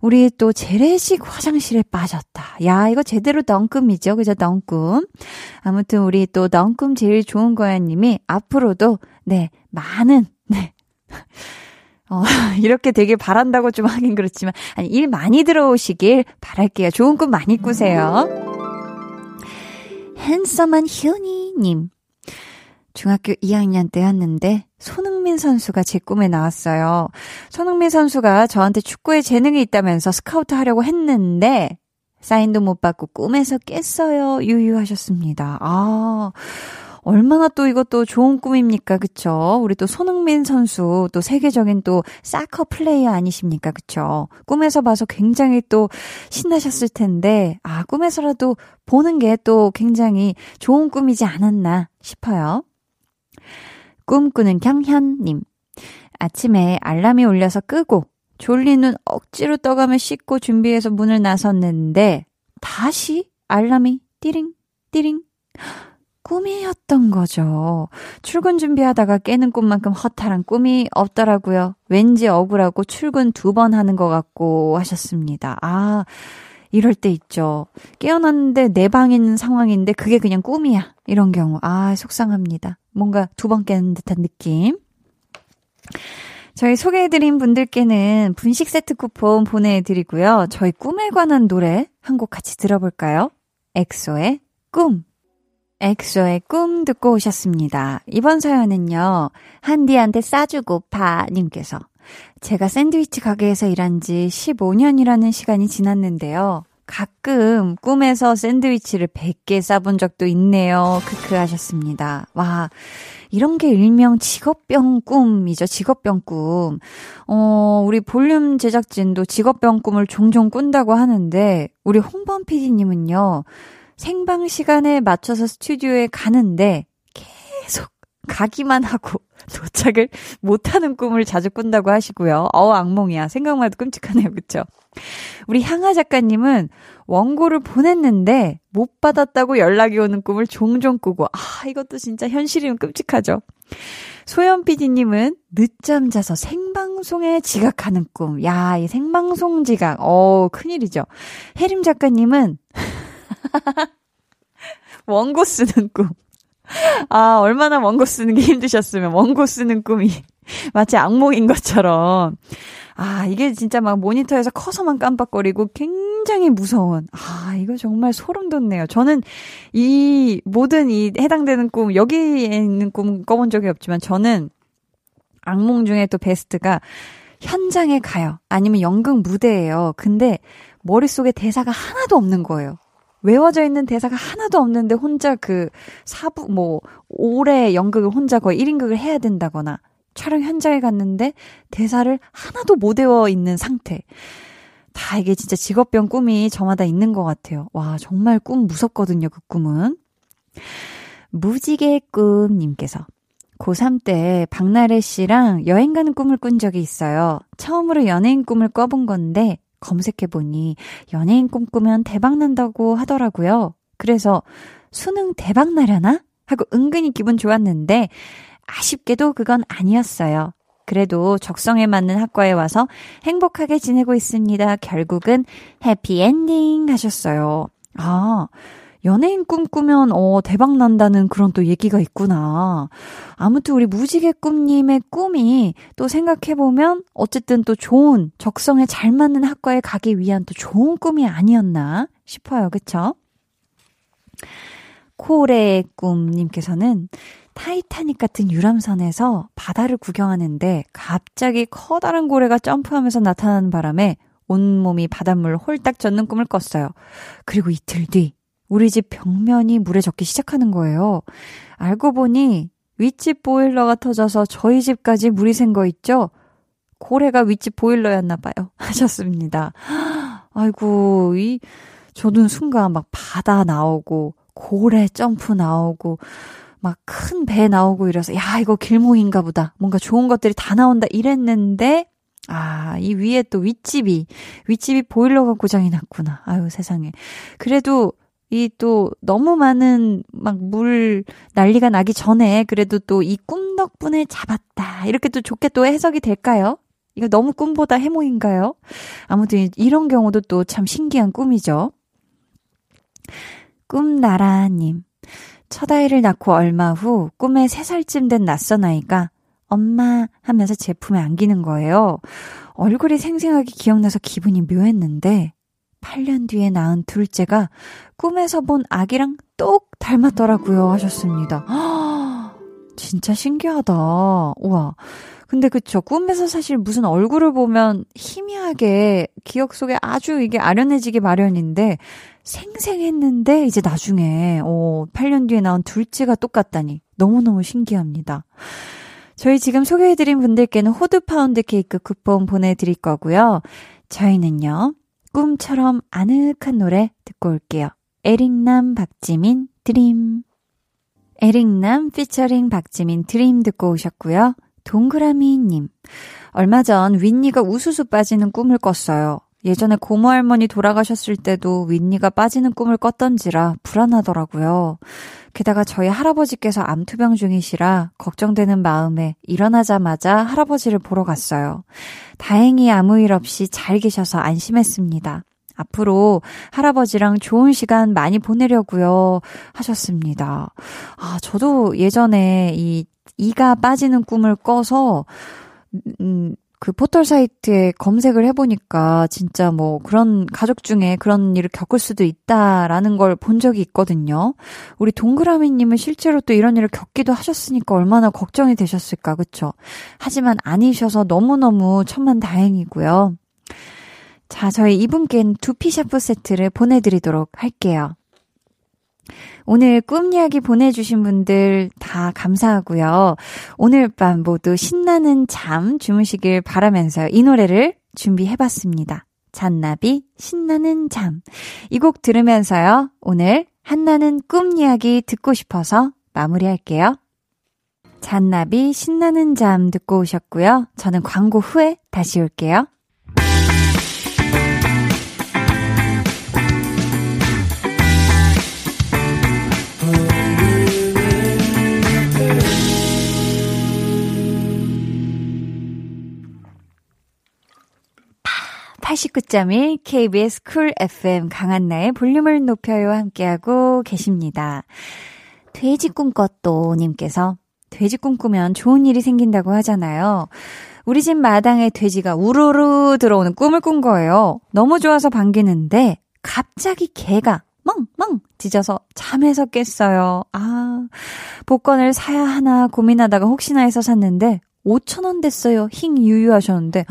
우리 또 재래식 화장실에 빠졌다. 야, 이거 제대로 덩꿈이죠. 그죠? 덩꿈. 아무튼 우리 또 덩꿈 제일 좋은 거야 님이 앞으로도, 네, 많은, 네. (laughs) 어, 이렇게 되길 바란다고 좀 하긴 그렇지만, 아니, 일 많이 들어오시길 바랄게요. 좋은 꿈 많이 꾸세요. 핸섬한 효니님. 중학교 2학년 때였는데 손흥민 선수가 제 꿈에 나왔어요. 손흥민 선수가 저한테 축구에 재능이 있다면서 스카우트 하려고 했는데 사인도 못 받고 꿈에서 깼어요. 유유하셨습니다. 아, 얼마나 또 이것도 좋은 꿈입니까? 그쵸? 우리 또 손흥민 선수 또 세계적인 또 사커 플레이어 아니십니까? 그쵸? 꿈에서 봐서 굉장히 또 신나셨을 텐데, 아, 꿈에서라도 보는 게 또 굉장히 좋은 꿈이지 않았나 싶어요. 꿈꾸는 경현님. 아침에 알람이 울려서 끄고 졸린 눈 억지로 떠가며 씻고 준비해서 문을 나섰는데 다시 알람이 띠링 띠링 꿈이었던 거죠. 출근 준비하다가 깨는 꿈만큼 허탈한 꿈이 없더라고요. 왠지 억울하고 출근 두 번 하는 것 같고 하셨습니다. 아, 이럴 때 있죠. 깨어났는데 내 방에 있는 상황인데 그게 그냥 꿈이야. 이런 경우. 아, 속상합니다. 뭔가 두 번 깨는 듯한 느낌. 저희 소개해드린 분들께는 분식 세트 쿠폰 보내드리고요. 저희 꿈에 관한 노래 한 곡 같이 들어볼까요? 엑소의 꿈. 엑소의 꿈 듣고 오셨습니다. 이번 사연은요, 한디한테 싸주고 파님께서 제가 샌드위치 가게에서 일한 지 15년이라는 시간이 지났는데요. 가끔 꿈에서 샌드위치를 100개 싸본 적도 있네요. 크크 하셨습니다. 와, 이런 게 일명 직업병 꿈이죠. 직업병 꿈. 어, 우리 볼륨 제작진도 직업병 꿈을 종종 꾼다고 하는데, 우리 홍범 PD님은요, 생방 시간에 맞춰서 스튜디오에 가는데 계속 가기만 하고 (laughs) 도착을 못하는 꿈을 자주 꾼다고 하시고요. 어 악몽이야. 생각만 해도 끔찍하네요. 그쵸? 우리 향아 작가님은 원고를 보냈는데 못 받았다고 연락이 오는 꿈을 종종 꾸고 아 이것도 진짜 현실이면 끔찍하죠. 소연 PD님은 늦잠 자서 생방송에 지각하는 꿈. 야, 이 생방송 지각. 어, 큰일이죠. 혜림 작가님은 (laughs) 원고 쓰는 꿈. 아, 얼마나 원고 쓰는 게 힘드셨으면 원고 쓰는 꿈이 (laughs) 마치 악몽인 것처럼. 아, 이게 진짜 막 모니터에서 커서만 깜빡거리고 굉장히 무서운. 아, 이거 정말 소름 돋네요. 저는 이 모든 이 해당되는 꿈, 여기에 있는 꿈 꿔본 적이 없지만 저는 악몽 중에 또 베스트가 현장에 가요. 아니면 연극 무대예요. 근데 머릿속에 대사가 하나도 없는 거예요. 외워져 있는 대사가 하나도 없는데 혼자 그 사부, 뭐, 올해 연극을 혼자 거의 1인극을 해야 된다거나 촬영 현장에 갔는데 대사를 하나도 못 외워 있는 상태. 다 이게 진짜 직업병 꿈이 저마다 있는 것 같아요. 와, 정말 꿈 무섭거든요, 그 꿈은. 무지개 꿈님께서. 고3 때 박나래 씨랑 여행 가는 꿈을 꾼 적이 있어요. 처음으로 연예인 꿈을 꿔본 건데, 검색해보니 연예인 꿈꾸면 대박난다고 하더라고요. 그래서 수능 대박나려나? 하고 은근히 기분 좋았는데 아쉽게도 그건 아니었어요. 그래도 적성에 맞는 학과에 와서 행복하게 지내고 있습니다. 결국은 해피엔딩 하셨어요. 아, 연예인 꿈꾸면 어 대박 난다는 그런 또 얘기가 있구나. 아무튼 우리 무지개 꿈님의 꿈이 또 생각해 보면 어쨌든 또 좋은 적성에 잘 맞는 학과에 가기 위한 또 좋은 꿈이 아니었나 싶어요. 그쵸? 고래의 꿈님께서는 타이타닉 같은 유람선에서 바다를 구경하는데 갑자기 커다란 고래가 점프하면서 나타나는 바람에 온몸이 바닷물 홀딱 젖는 꿈을 꿨어요. 그리고 이틀 뒤 우리 집 벽면이 물에 젖기 시작하는 거예요. 알고 보니 윗집 보일러가 터져서 저희 집까지 물이 샌 거 있죠? 고래가 윗집 보일러였나 봐요. (laughs) 하셨습니다. (gasps) 아이고, 이, 저도 순간 막 바다 나오고, 고래 점프 나오고, 막 큰 배 나오고 이래서, 야, 이거 길몽인가 보다. 뭔가 좋은 것들이 다 나온다 이랬는데, 아, 이 위에 또 윗집이, 윗집이 보일러가 고장이 났구나. 아유, 세상에. 그래도 이 또 너무 많은 막 물 난리가 나기 전에 그래도 또 이 꿈 덕분에 잡았다. 이렇게 또 좋게 또 해석이 될까요? 이거 너무 꿈보다 해몽인가요? 아무튼 이런 경우도 또 참 신기한 꿈이죠. 꿈나라님. 첫 아이를 낳고 얼마 후 꿈에 3살쯤 된 낯선 아이가 엄마 하면서 제 품에 안기는 거예요. 얼굴이 생생하게 기억나서 기분이 묘했는데 8년 뒤에 낳은 둘째가 꿈에서 본 아기랑 똑 닮았더라고요 하셨습니다. (gasps) 진짜 신기하다. 우와. 근데 그쵸. 꿈에서 사실 무슨 얼굴을 보면 희미하게 기억 속에 아주 이게 아련해지기 마련인데 생생했는데 이제 나중에 어 8년 뒤에 나온 둘째가 똑같다니 너무너무 신기합니다. 저희 지금 소개해드린 분들께는 호두 파운드 케이크 쿠폰 보내드릴 거고요. 저희는요, 꿈처럼 아늑한 노래 듣고 올게요. 에릭남, 박지민, Dream. 에릭남 피처링 박지민 드림 듣고 오셨고요. 동그라미님. 얼마 전 윈니가 우수수 빠지는 꿈을 꿨어요. 예전에 고모 할머니 돌아가셨을 때도 윈니가 빠지는 꿈을 꿨던지라 불안하더라고요. 게다가 저희 할아버지께서 암투병 중이시라 걱정되는 마음에 일어나자마자 할아버지를 보러 갔어요. 다행히 아무 일 없이 잘 계셔서 안심했습니다. 앞으로 할아버지랑 좋은 시간 많이 보내려고요. 하셨습니다. 아, 저도 예전에 이 이가 빠지는 꿈을 꿔서 음, 그 포털 사이트에 검색을 해보니까 진짜 뭐 그런 가족 중에 그런 일을 겪을 수도 있다라는 걸 본 적이 있거든요. 우리 동그라미님은 실제로 또 이런 일을 겪기도 하셨으니까 얼마나 걱정이 되셨을까, 그쵸? 하지만 아니셔서 너무너무 천만 다행이고요. 자, 저희 이분께는 두피 샤프 세트를 보내드리도록 할게요. 오늘 꿈 이야기 보내주신 분들 다 감사하고요. 오늘 밤 모두 신나는 잠 주무시길 바라면서 이 노래를 준비해봤습니다. 잔나비 신나는 잠. 이 곡 들으면서요. 오늘 한나는 꿈 이야기 듣고 싶어서 마무리할게요. 잔나비 신나는 잠 듣고 오셨고요. 저는 광고 후에 다시 올게요. 89.1 KBS 쿨 FM 강한나의 볼륨을 높여요 함께하고 계십니다. 돼지 꿈꿨도 님께서 돼지 꿈꾸면 좋은 일이 생긴다고 하잖아요. 우리 집 마당에 돼지가 우르르 들어오는 꿈을 꾼 거예요. 너무 좋아서 반기는데 갑자기 개가 멍멍 짖어서 잠에서 깼어요. 아, 복권을 사야 하나 고민하다가 혹시나 해서 샀는데 5천원 됐어요. 힝 유유하셨는데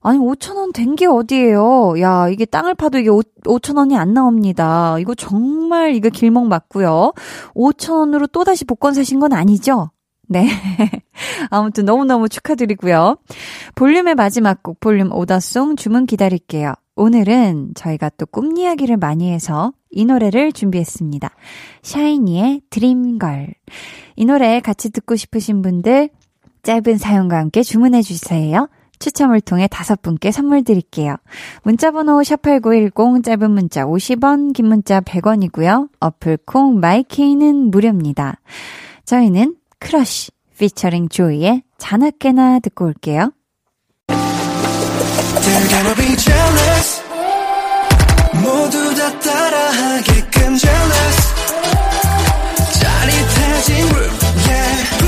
아니 5천 원 된 게 어디예요? 야 이게 땅을 파도 이게 5, 5천 원이 안 나옵니다. 이거 정말 이거 길몽 맞고요. 5천 원으로 또 다시 복권 사신 건 아니죠? 네. (laughs) 아무튼 너무너무 축하드리고요. 볼륨의 마지막 곡 볼륨 오더송 주문 기다릴게요. 오늘은 저희가 또 꿈 이야기를 많이 해서 이 노래를 준비했습니다. 샤이니의 Dream Girl. 이 노래 같이 듣고 싶으신 분들 짧은 사연과 함께 주문해 주세요. 추첨을 통해 다섯 분께 선물 드릴게요. 문자번호 샵8910 짧은 문자 50원, 긴 문자 100원이고요. 어플 콩 마이케이는 무료입니다. 저희는 크러쉬 피처링 조이의 자나깨나 듣고 올게요. 모두 다 따라하게끔 jealous 짜릿해진 room yeah 분위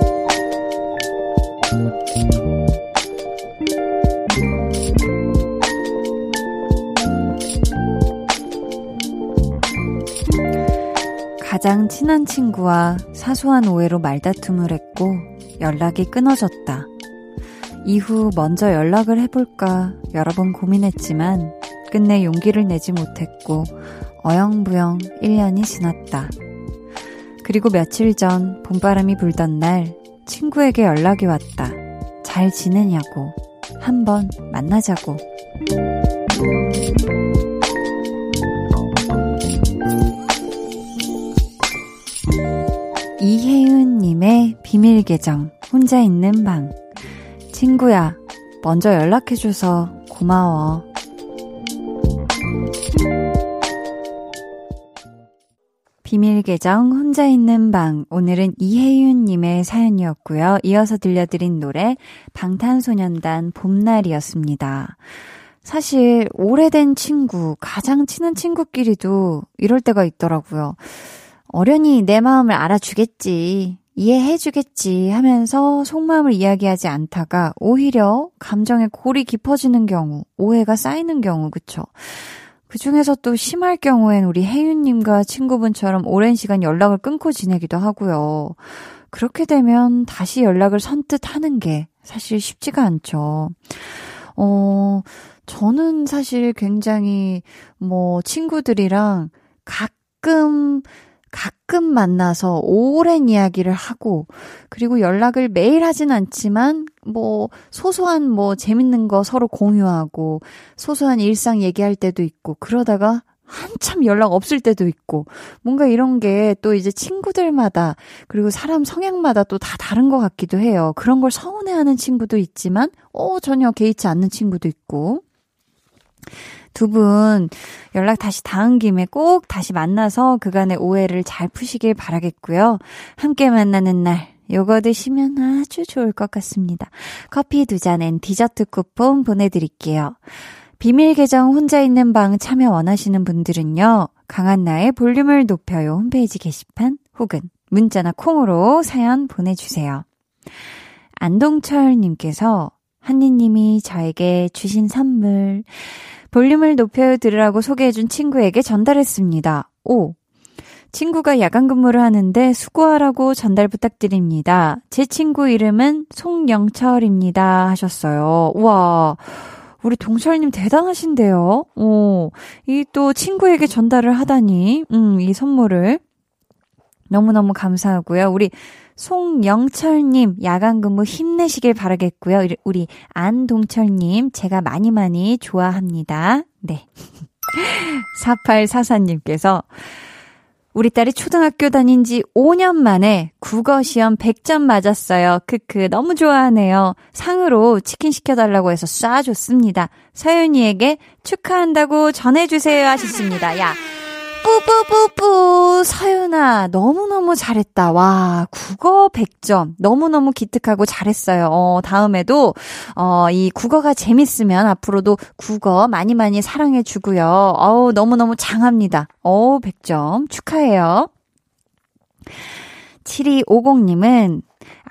가장 친한 친구와 사소한 오해로 말다툼을 했고 연락이 끊어졌다. 이후 먼저 연락을 해볼까 여러 번 고민했지만 끝내 용기를 내지 못했고 어영부영 1년이 지났다. 그리고 며칠 전 봄바람이 불던 날 친구에게 연락이 왔다. 잘 지내냐고. 한번 만나자고. 계정, 혼자 있는 방. 친구야, 먼저 연락해줘서 고마워. 비밀 계정, 혼자 있는 방. 오늘은 이혜윤 님의 사연이었고요. 이어서 들려드린 노래, 방탄소년단 봄날이었습니다. 사실, 오래된 친구, 가장 친한 친구끼리도 이럴 때가 있더라고요. 어련히 내 마음을 알아주겠지, 이해해주겠지 하면서 속마음을 이야기하지 않다가 오히려 감정의 골이 깊어지는 경우, 오해가 쌓이는 경우, 그쵸? 그 중에서 또 심할 경우엔 우리 혜윤님과 친구분처럼 오랜 시간 연락을 끊고 지내기도 하고요. 그렇게 되면 다시 연락을 선뜻 하는 게 사실 쉽지가 않죠. 어, 저는 사실 굉장히 뭐 친구들이랑 가끔 가끔 만나서 오랜 이야기를 하고, 그리고 연락을 매일 하진 않지만, 뭐, 소소한 뭐, 재밌는 거 서로 공유하고, 소소한 일상 얘기할 때도 있고, 그러다가 한참 연락 없을 때도 있고, 뭔가 이런 게 또 이제 친구들마다, 그리고 사람 성향마다 또 다 다른 것 같기도 해요. 그런 걸 서운해하는 친구도 있지만, 어, 전혀 개의치 않는 친구도 있고. 두 분 연락 다시 닿은 김에 꼭 다시 만나서 그간의 오해를 잘 푸시길 바라겠고요. 함께 만나는 날 요거 드시면 아주 좋을 것 같습니다. 커피 두 잔엔 디저트 쿠폰 보내드릴게요. 비밀 계정 혼자 있는 방 참여 원하시는 분들은요. 강한나의 볼륨을 높여요 홈페이지 게시판 혹은 문자나 콩으로 사연 보내주세요. 안동철님께서 한니님이 저에게 주신 선물 볼륨을 높여 들으라고 소개해준 친구에게 전달했습니다. 오. 친구가 야간 근무를 하는데 수고하라고 전달 부탁드립니다. 제 친구 이름은 송영철입니다. 하셨어요. 우와. 우리 동철님 대단하신데요. 오. 이 또 친구에게 전달을 하다니, 음, 이 선물을. 너무너무 감사하고요. 우리 송영철님, 야간 근무 힘내시길 바라겠고요. 우리 안동철님, 제가 많이 많이 좋아합니다. 네. (laughs) 4844님께서 우리 딸이 초등학교 다닌 지 5년 만에 국어 시험 100점 맞았어요. 크크 너무 좋아하네요. 상으로 치킨 시켜달라고 해서 쏴줬습니다. 서윤이에게 축하한다고 전해주세요 하셨습니다. 야 뿌뿌뿌뿌 서윤아 너무너무 잘했다. 와 국어 100점 너무너무 기특하고 잘했어요. 어 다음에도 어이 국어가 재밌으면 앞으로도 국어 많이 많이 사랑해 주고요. 어우 너무너무 장합니다. 어우 100점 축하해요. 7250님은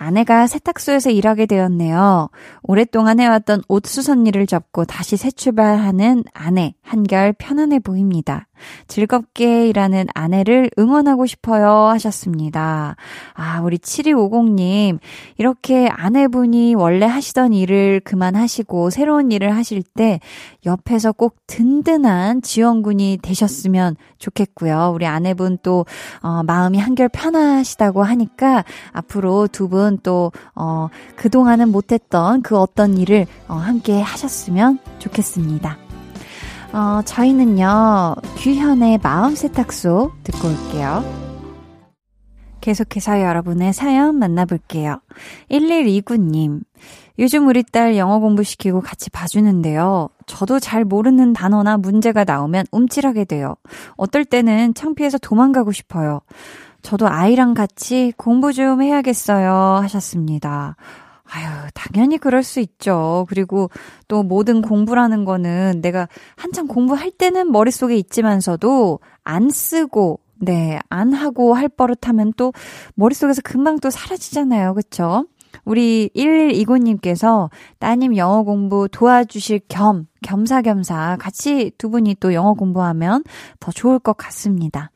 아내가 세탁소에서 일하게 되었네요. 오랫동안 해왔던 옷 수선 일을 접고 다시 새 출발하는 아내, 한결 편안해 보입니다. 즐겁게 일하는 아내를 응원하고 싶어요 하셨습니다. 아, 우리 7250님, 이렇게 아내분이 원래 하시던 일을 그만하시고 새로운 일을 하실 때 옆에서 꼭 든든한 지원군이 되셨으면 좋겠고요. 우리 아내분 또, 어, 마음이 한결 편하시다고 하니까 앞으로 두분 또, 어, 그동안은 못했던 그 어떤 일을 어, 함께 하셨으면 좋겠습니다. 어, 저희는요, 규현의 마음 세탁소 듣고 올게요. 계속해서 여러분의 사연 만나볼게요. 1129님. 요즘 우리 딸 영어 공부시키고 같이 봐주는데요. 저도 잘 모르는 단어나 문제가 나오면 움찔하게 돼요. 어떨 때는 창피해서 도망가고 싶어요. 저도 아이랑 같이 공부 좀 해야겠어요. 하셨습니다. 아유, 당연히 그럴 수 있죠. 그리고 또 모든 공부라는 거는 내가 한참 공부할 때는 머릿속에 있지만서도 안 쓰고, 네, 안 하고 할 버릇하면 또 머릿속에서 금방 또 사라지잖아요. 그쵸? 우리 1129님께서 따님 영어 공부 도와주실 겸, 겸사겸사 같이 두 분이 또 영어 공부하면 더 좋을 것 같습니다.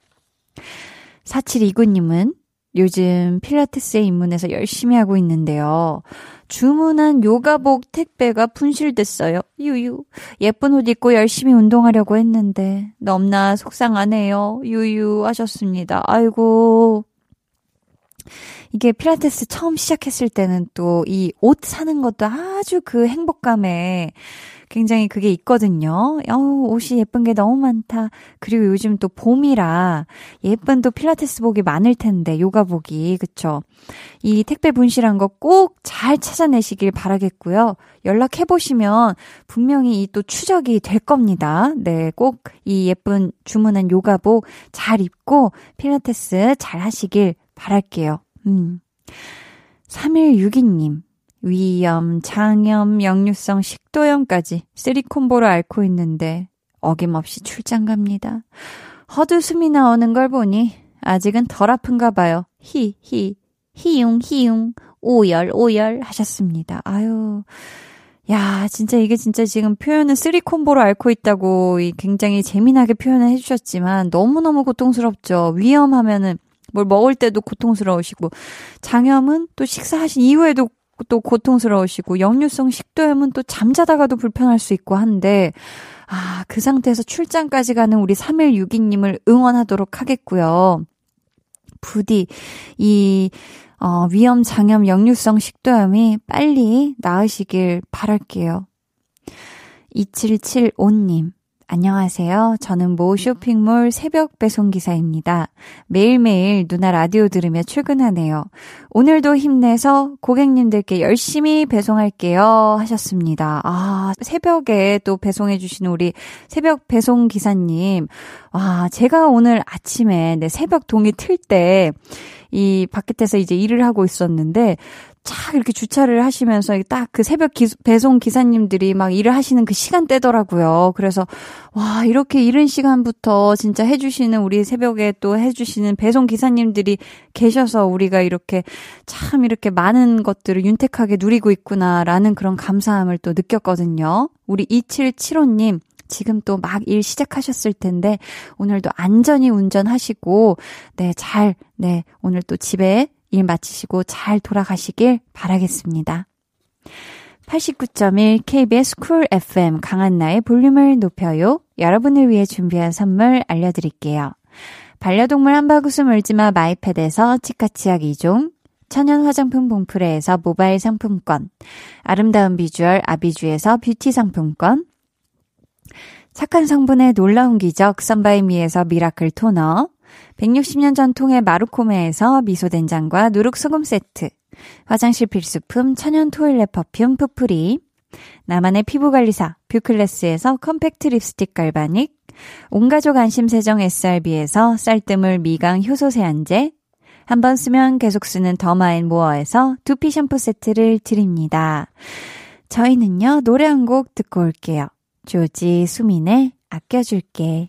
4729님은 요즘 필라테스에 입문해서 열심히 하고 있는데요. 주문한 요가복 택배가 분실됐어요. 유유. 예쁜 옷 입고 열심히 운동하려고 했는데 넘나 속상하네요. 유유 하셨습니다. 아이고. 이게 필라테스 처음 시작했을 때는 또 이 옷 사는 것도 아주 그 행복감에 굉장히 그게 있거든요. 어우, 옷이 예쁜 게 너무 많다. 그리고 요즘 또 봄이라 예쁜 또 필라테스복이 많을 텐데, 요가복이. 그쵸? 이 택배 분실한 거 꼭 잘 찾아내시길 바라겠고요. 연락해보시면 분명히 이 또 추적이 될 겁니다. 네, 꼭 이 예쁜 주문한 요가복 잘 입고 필라테스 잘 하시길 바랄게요. 음. 3162님. 위염, 장염, 역류성 식도염까지 쓰리콤보를 앓고 있는데 어김없이 출장 갑니다. 헛웃음이 나오는 걸 보니 아직은 덜 아픈가 봐요. 히, 히, 히웅, 히웅, 오열, 오열 하셨습니다. 아유. 야, 진짜 이게 진짜 지금 표현은 three combo로 앓고 있다고 굉장히 재미나게 표현을 해주셨지만 너무너무 고통스럽죠. 위염하면은 뭘 먹을 때도 고통스러우시고 장염은 또 식사하신 이후에도 또 고통스러우시고 역류성 식도염은 또 잠자다가도 불편할 수 있고 한데 아, 그 상태에서 출장까지 가는 우리 3162님을 응원하도록 하겠고요. 부디 이 어, 위험 장염 역류성 식도염이 빨리 나으시길 바랄게요. 2775님. 안녕하세요. 저는 모 쇼핑몰 새벽 배송 기사입니다. 매일매일 누나 라디오 들으며 출근하네요. 오늘도 힘내서 고객님들께 열심히 배송할게요. 하셨습니다. 아, 새벽에 또 배송해주시는 우리 새벽 배송 기사님. 와, 제가 오늘 아침에 네, 새벽 동이 틀 때, 이 바깥에서 이제 일을 하고 있었는데 쫙 이렇게 주차를 하시면서 딱 그 새벽 기, 배송 기사님들이 막 일을 하시는 그 시간대더라고요. 그래서 와 이렇게 이른 시간부터 진짜 해주시는 우리 새벽에 또 해주시는 배송 기사님들이 계셔서 우리가 이렇게 참 이렇게 많은 것들을 윤택하게 누리고 있구나라는 그런 감사함을 또 느꼈거든요. 우리 2775님 지금 또 막 일 시작하셨을 텐데 오늘도 안전히 운전하시고 네, 잘 네, 오늘 또 집에 일 마치시고 잘 돌아가시길 바라겠습니다. 89.1 KBS Cool FM 강한나의 볼륨을 높여요. 여러분을 위해 준비한 선물 알려드릴게요. 반려동물 한바구스 물지마 마이패드에서 치카치약 2종, 천연 화장품 봉프레에서 모바일 상품권, 아름다운 비주얼 아비주에서 뷰티 상품권, 착한 성분의 놀라운 기적 썬바이미에서 miracle 토너, 160년 전통의 마루코메에서 미소된장과 누룩소금 세트, 화장실 필수품 천연 toilet perfume 푸프리, 나만의 피부관리사 뷰클래스에서 컴팩트 립스틱 galvanic, 온가족 안심세정 SRB에서 쌀뜨물 미강 효소 세안제, 한 번 쓰면 계속 쓰는 더마앤 모어에서 두피 샴푸 세트를 드립니다. 저희는요, 노래 한 곡 듣고 올게요. 조지 수민의 아껴줄게.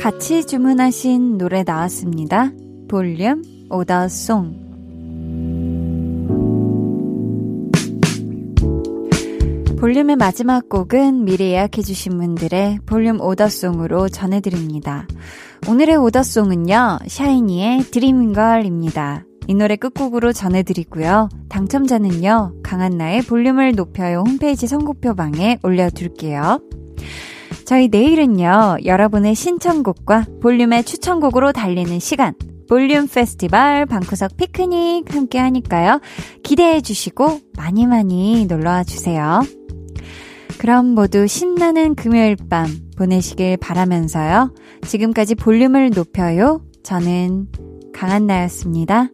같이 주문하신 노래 나왔습니다. 볼륨 오더송. 볼륨의 마지막 곡은 미리 예약해주신 분들의 볼륨 오더송으로 전해드립니다. 오늘의 오더송은요, 샤이니의 드림걸입니다. 이 노래 끝곡으로 전해드리고요. 당첨자는요, 강한나의 볼륨을 높여요 홈페이지 선곡표 방에 올려둘게요. 저희 내일은요, 여러분의 신청곡과 볼륨의 추천곡으로 달리는 시간, 볼륨 페스티벌 방구석 피크닉 함께 하니까요. 기대해 주시고 많이 많이 놀러와 주세요. 그럼 모두 신나는 금요일 밤 보내시길 바라면서요. 지금까지 볼륨을 높여요. 저는 강한나였습니다.